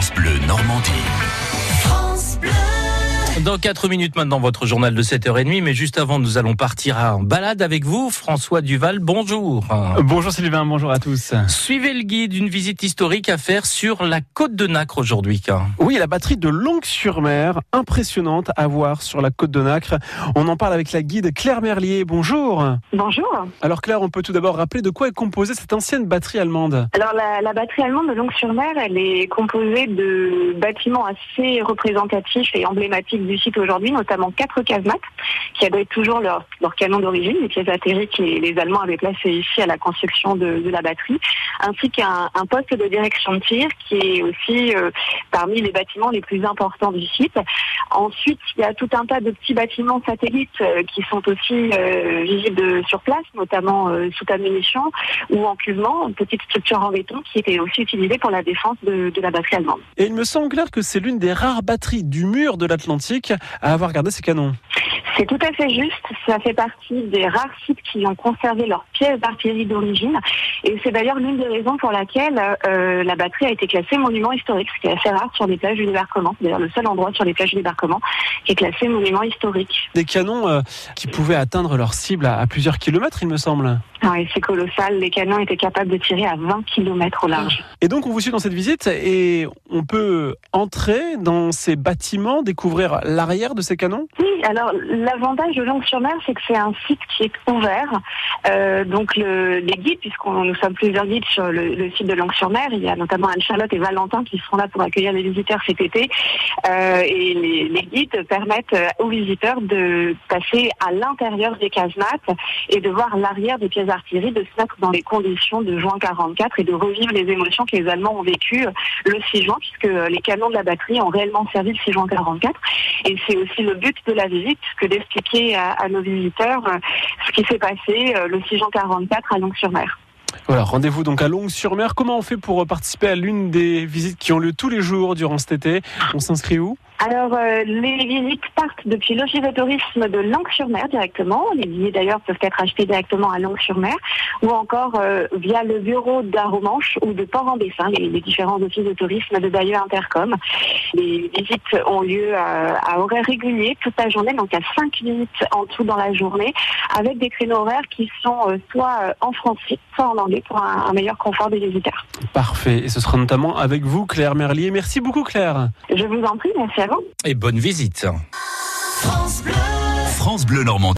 France Bleu Normandie. Dans 4 minutes maintenant, votre journal de 7h30. Mais juste avant, nous allons partir en balade avec vous. François Duval, bonjour. Bonjour Sylvain, bonjour à tous. Suivez le guide d'une visite historique à faire sur la côte de Nacre aujourd'hui. Oui, la batterie de Longue-sur-Mer, impressionnante à voir sur la côte de Nacre. On en parle avec la guide Claire Merlier. Bonjour. Bonjour. Alors Claire, on peut tout d'abord rappeler de quoi est composée cette ancienne batterie allemande Alors la, la batterie allemande de Longue-sur-Mer, elle est composée de bâtiments assez représentatifs et emblématiques du site aujourd'hui, notamment quatre casemates qui abritent toujours leur, canon d'origine, les pièces atterries que les, Allemands avaient placées ici à la construction de, la batterie, ainsi qu'un un poste de direction de tir qui est aussi euh, parmi les bâtiments les plus importants du site. Ensuite, il y a tout un tas de petits bâtiments satellites euh, qui sont aussi euh, visibles sur place, notamment sous munition ou en cuvement, une petite structure en béton qui était aussi utilisée pour la défense de, de la batterie allemande. Et il me semble clair que c'est l'une des rares batteries du mur de l'Atlantique à avoir gardé ses canons. C'est tout à fait juste. Ça fait partie des rares sites qui ont conservé leurs pièces d'artillerie d'origine. Et c'est d'ailleurs l'une des raisons pour laquelle euh, la batterie a été classée monument historique, ce qui est assez rare sur les plages du débarquement. D'ailleurs le seul endroit sur les plages du débarquement qui est classé monument historique. Des canons euh, qui pouvaient atteindre leur cible à, à plusieurs kilomètres, il me semble. Oui, c'est colossal. Les canons étaient capables de tirer à 20 km au large. Et donc, on vous suit dans cette visite et on peut entrer dans ces bâtiments, découvrir l'arrière de ces canons? Oui, alors l'avantage de Longue-sur-Mer, c'est que c'est un site qui est ouvert. Euh, donc, le, les guides, puisqu'on nous sommes plusieurs guides sur le, le site de Longue-sur-Mer, il y a notamment Anne-Charlotte et Valentin qui seront là pour accueillir les visiteurs cet été. Euh, et les, guides permettent aux visiteurs de passer à l'intérieur des casemates et de voir l'arrière des pièces d'artillerie, de se mettre dans les conditions de juin 44 et de revivre les émotions que les Allemands ont vécues le 6 juin, puisque les canons de la batterie ont réellement servi le 6 juin 44. Et c'est aussi le but de la visite que d'expliquer à, à, nos visiteurs ce qui s'est passé le 6 juin 44 à Longue-sur-Mer. Voilà, rendez-vous donc à Longue-sur-Mer. Comment on fait pour participer à l'une des visites qui ont lieu tous les jours durant cet été? On s'inscrit où? Alors, euh, les visites partent depuis l'Office de tourisme de Langue-sur-Mer directement. Les billets d'ailleurs peuvent être achetés directement à Langue-sur-Mer ou encore euh, via le bureau d'Aromanche ou de Port-en-Bessin, les, les, différents offices de tourisme de Bayeux Intercom. Les visites ont lieu à, à horaires réguliers toute la journée, donc à 5 visites en tout dans la journée, avec des créneaux horaires qui sont euh, soit en français, soit en anglais pour un, un meilleur confort des visiteurs. Parfait. Et ce sera notamment avec vous, Claire Merlier. Merci beaucoup, Claire. Je vous en prie, merci à vous. Et bonne visite. France Bleu, France Bleu Normandie.